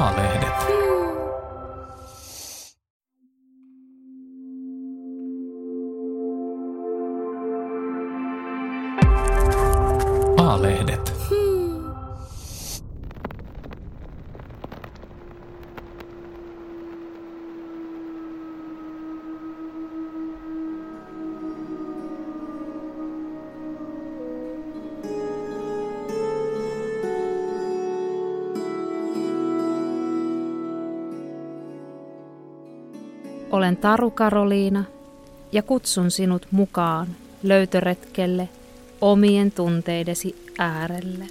A-lehdet. A-lehdet. Olen Taru Karoliina ja kutsun sinut mukaan löytöretkelle omien tunteidesi äärelle.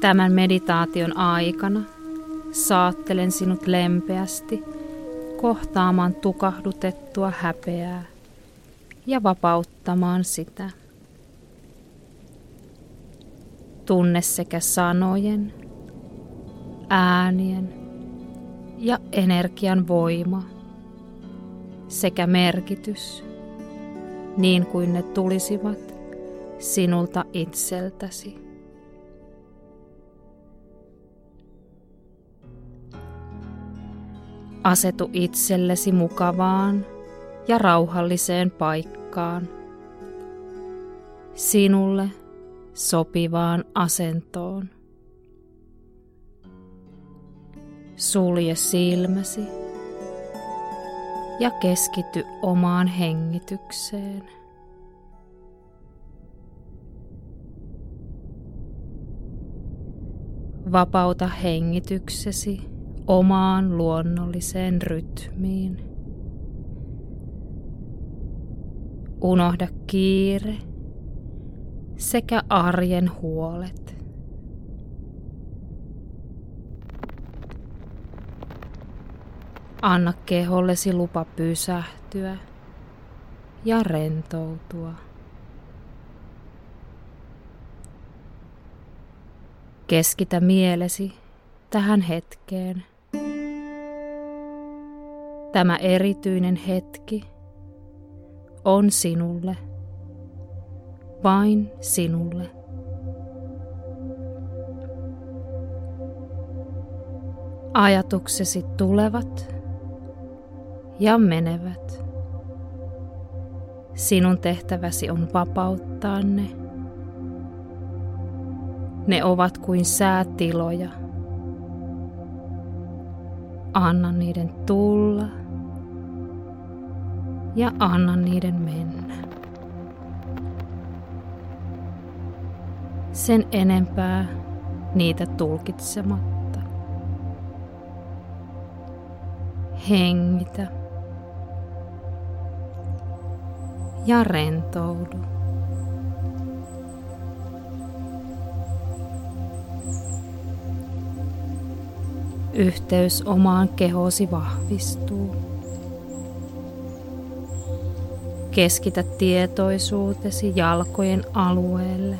Tämän meditaation aikana saattelen sinut lempeästi kohtaamaan tukahdutettua häpeää ja vapauttamaan sitä. Tunne sekä sanojen, äänien ja energian voima sekä merkitys, niin kuin ne tulisivat sinulta itseltäsi. Asetu itsellesi mukavaan ja rauhalliseen paikkaan. Sinulle sopivaan asentoon. Sulje silmäsi ja keskity omaan hengitykseen. Vapauta hengityksesi omaan luonnolliseen rytmiin. Unohda kiire sekä arjen huolet. Anna kehollesi lupa pysähtyä ja rentoutua. Keskitä mielesi tähän hetkeen. Tämä erityinen hetki on sinulle, vain sinulle. Ajatuksesi tulevat ja menevät. Sinun tehtäväsi on vapauttaa ne. Ne ovat kuin säätiloja. Anna niiden tulla ja anna niiden mennä. Sen enempää niitä tulkitsematta. Hengitä ja rentoudu. Yhteys omaan kehosi vahvistuu. Keskitä tietoisuutesi jalkojen alueelle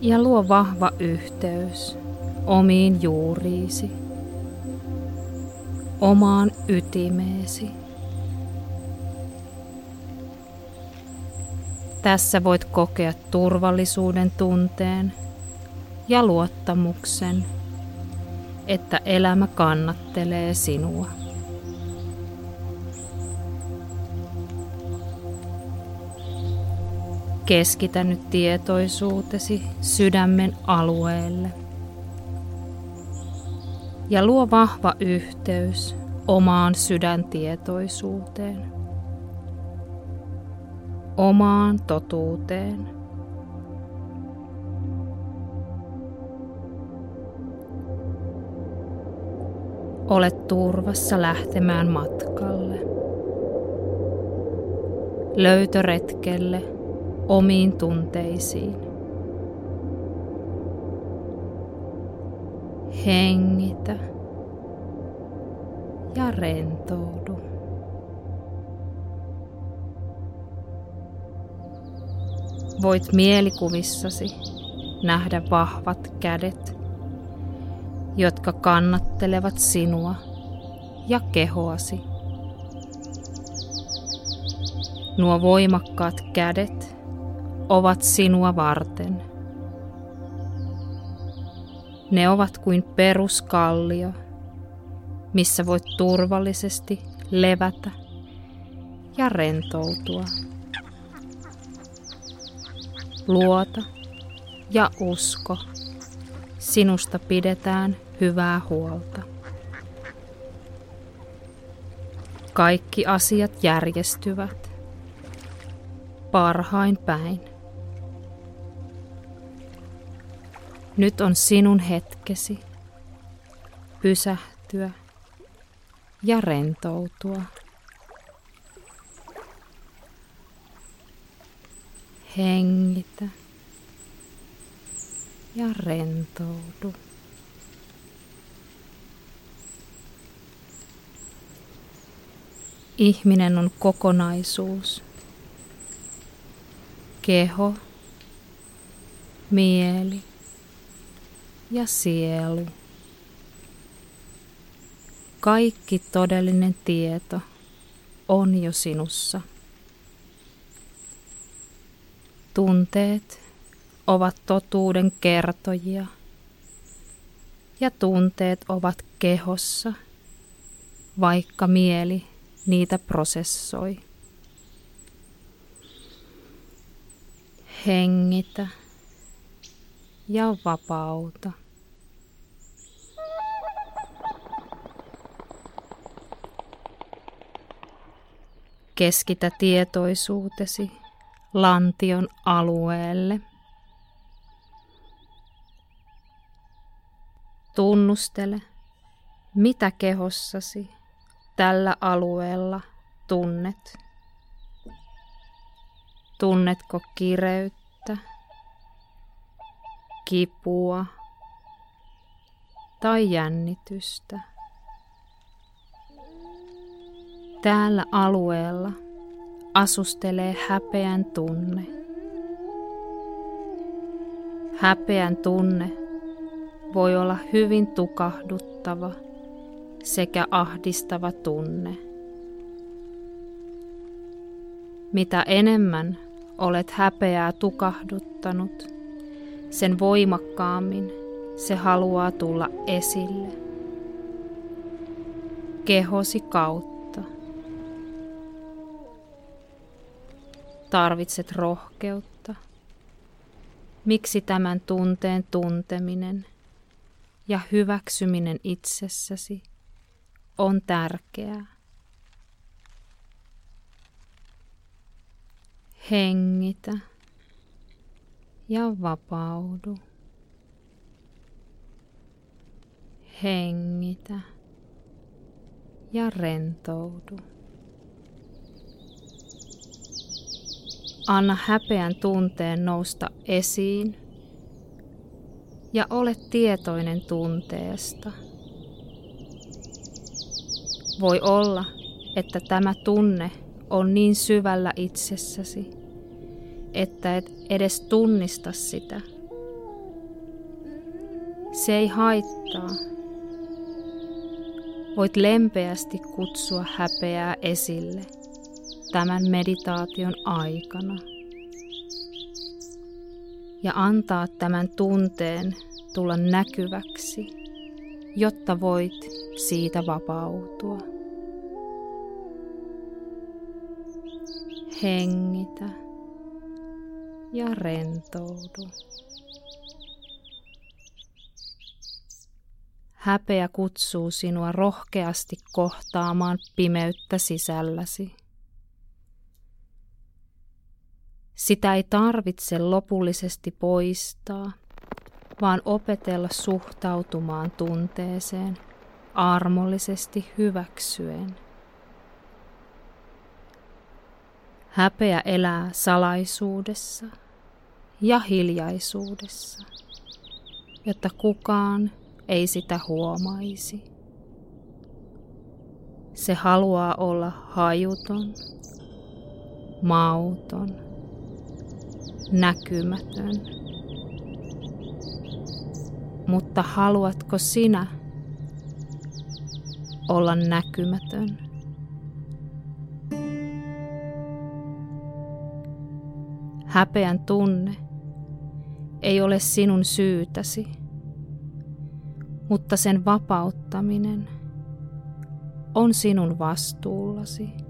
ja luo vahva yhteys omiin juuriisi, omaan ytimeesi. Tässä voit kokea turvallisuuden tunteen ja luottamuksen, että elämä kannattelee sinua. Keskitä nyt tietoisuutesi sydämen alueelle ja luo vahva yhteys omaan sydäntietoisuuteen, omaan totuuteen. Olet turvassa lähtemään matkalle, löytöretkelle – omiin tunteisiin. Hengitä ja rentoudu. Voit mielikuvissasi nähdä vahvat kädet, jotka kannattelevat sinua ja kehoasi. Nuo voimakkaat kädet ovat sinua varten. Ne ovat kuin peruskallio, missä voit turvallisesti levätä ja rentoutua. Luota ja usko. Sinusta pidetään hyvää huolta. Kaikki asiat järjestyvät parhain päin. Nyt on sinun hetkesi pysähtyä ja rentoutua. Hengitä ja rentoudu. Ihminen on kokonaisuus. Keho, mieli ja sielu. Kaikki todellinen tieto on jo sinussa. Tunteet ovat totuuden kertojia ja tunteet ovat kehossa, vaikka mieli niitä prosessoi. Hengitä ja vapauta. Keskitä tietoisuutesi lantion alueelle. Tunnustele, mitä kehossasi tällä alueella tunnet. Tunnetko kireyttä, kipua tai jännitystä? Täällä alueella asustelee häpeän tunne. Häpeän tunne voi olla hyvin tukahduttava sekä ahdistava tunne. Mitä enemmän olet häpeää tukahduttanut, sen voimakkaammin se haluaa tulla esille. Kehosi kautta. Tarvitset rohkeutta. Miksi tämän tunteen tunteminen ja hyväksyminen itsessäsi on tärkeää. Hengitä ja vapaudu. Hengitä ja rentoudu. Anna häpeän tunteen nousta esiin ja ole tietoinen tunteesta. Voi olla, että tämä tunne on niin syvällä itsessäsi, että et edes tunnista sitä. Se ei haittaa. Voit lempeästi kutsua häpeää esille tämän meditaation aikana ja antaa tämän tunteen tulla näkyväksi, jotta voit siitä vapautua. Hengitä ja rentoudu. Häpeä kutsuu sinua rohkeasti kohtaamaan pimeyttä sisälläsi. Sitä ei tarvitse lopullisesti poistaa, vaan opetella suhtautumaan tunteeseen armollisesti hyväksyen. Häpeä elää salaisuudessa ja hiljaisuudessa, jotta kukaan ei sitä huomaisi. Se haluaa olla hajuton, mauton, näkymätön. Mutta haluatko sinä olla näkymätön? Häpeän tunne ei ole sinun syytäsi. mutta sen vapauttaminen on sinun vastuullasi.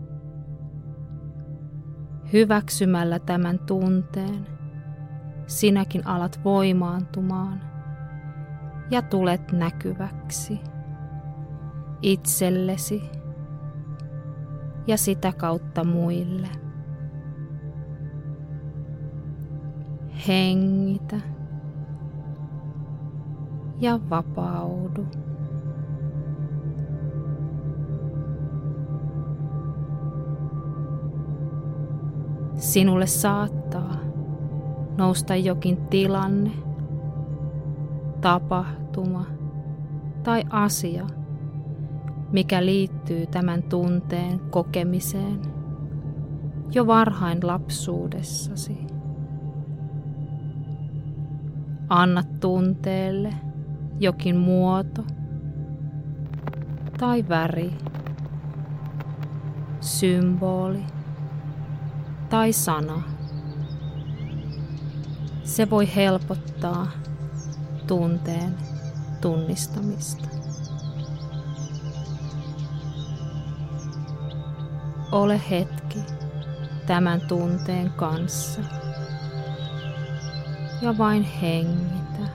Hyväksymällä tämän tunteen, sinäkin alat voimaantumaan ja tulet näkyväksi itsellesi ja sitä kautta muille. Hengitä ja vapaudu. Sinulle saattaa nousta jokin tilanne, tapahtuma tai asia, mikä liittyy tämän tunteen kokemiseen jo varhain lapsuudessasi. Anna tunteelle jokin muoto tai väri, symboli tai sana. Se voi helpottaa tunteen tunnistamista. Ole hetki tämän tunteen kanssa ja vain hengitä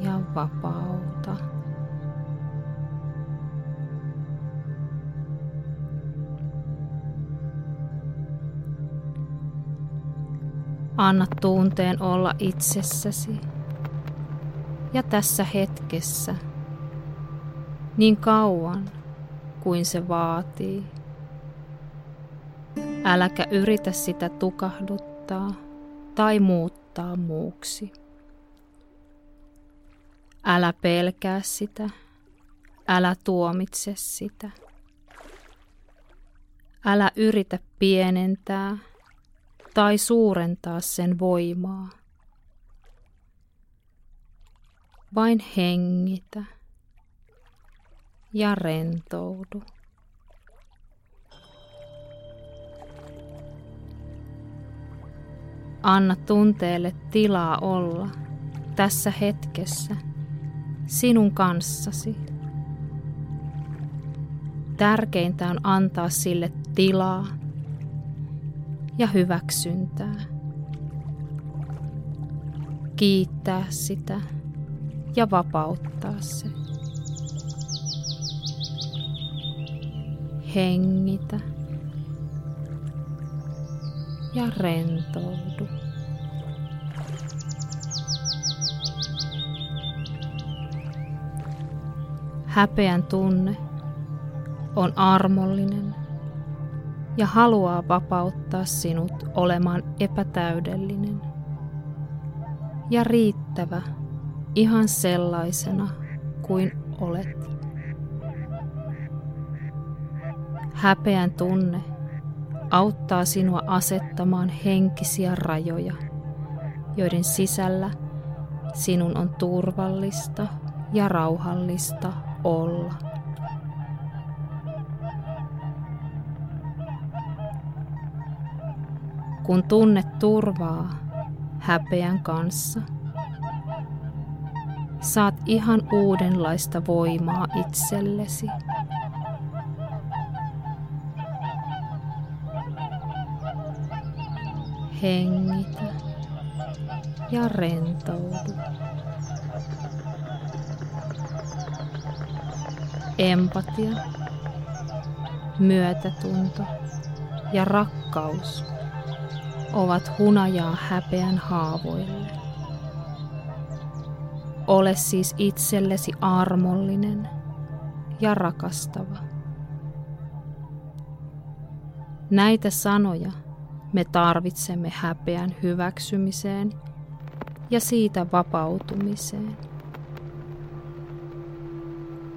ja vapauta. Anna tunteen olla itsessäsi ja tässä hetkessä niin kauan kuin se vaatii. Äläkä yritä sitä tukahduttaa tai muuttaa muuksi. Älä pelkää sitä, älä tuomitse sitä. Älä yritä pienentää tai suurentaa sen voimaa. Vain hengitä ja rentoudu. Anna tunteelle tilaa olla tässä hetkessä sinun kanssasi. Tärkeintä on antaa sille tilaa ja hyväksyntää. Kiittää sitä ja vapauttaa se. Hengitä ja rentoudu. Häpeän tunne on armollinen ja haluaa vapauttaa sinut olemaan epätäydellinen ja riittävä ihan sellaisena kuin olet. Häpeän tunne auttaa sinua asettamaan henkisiä rajoja, joiden sisällä sinun on turvallista ja rauhallista olla. Kun tunnet turvaa häpeän kanssa, saat ihan uudenlaista voimaa itsellesi. Hengitä ja rentoudu. Empatia, myötätunto ja rakkaus ovat hunajaa häpeän haavoille. Ole siis itsellesi armollinen ja rakastava. Näitä sanoja me tarvitsemme häpeän hyväksymiseen ja siitä vapautumiseen.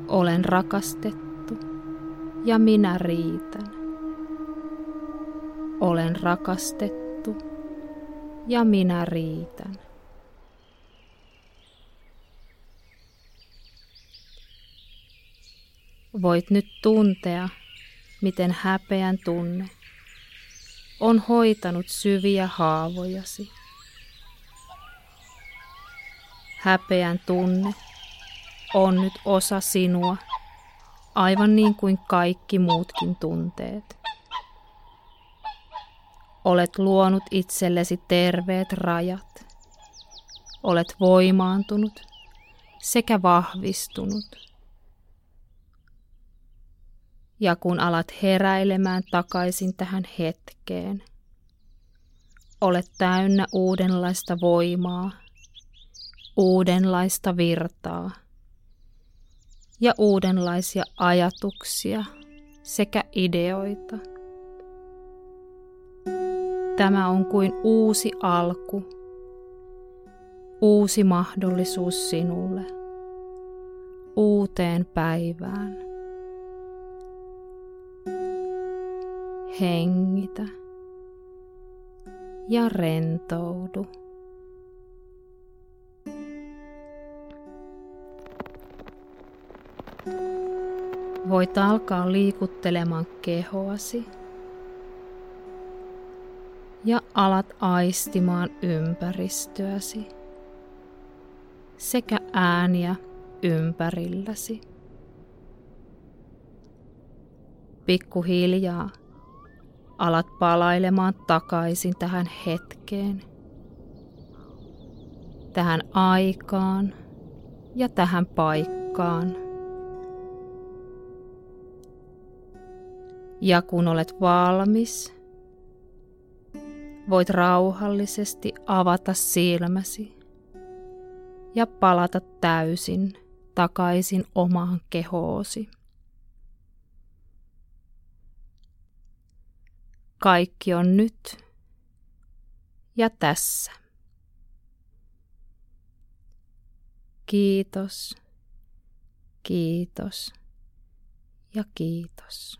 Olen rakastettu ja minä riitän. Olen rakastettu ja minä riitän. Voit nyt tuntea, miten häpeän tunne on hoitanut syviä haavojasi. Häpeän tunne on nyt osa sinua, aivan niin kuin kaikki muutkin tunteet. Olet luonut itsellesi terveet rajat. Olet voimaantunut sekä vahvistunut. Ja kun alat heräilemään takaisin tähän hetkeen, olet täynnä uudenlaista voimaa, uudenlaista virtaa ja uudenlaisia ajatuksia sekä ideoita. Tämä on kuin uusi alku, uusi mahdollisuus sinulle, uuteen päivään. Hengitä ja rentoudu. Voit alkaa liikuttelemaan kehoasi ja alat aistimaan ympäristöäsi sekä ääniä ympärilläsi. Pikkuhiljaa alat palailemaan takaisin tähän hetkeen, tähän aikaan ja tähän paikkaan. Ja kun olet valmis, voit rauhallisesti avata silmäsi ja palata täysin takaisin omaan kehoosi. Kaikki on nyt ja tässä. Kiitos, kiitos ja kiitos.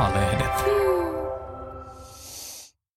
Maalehdet.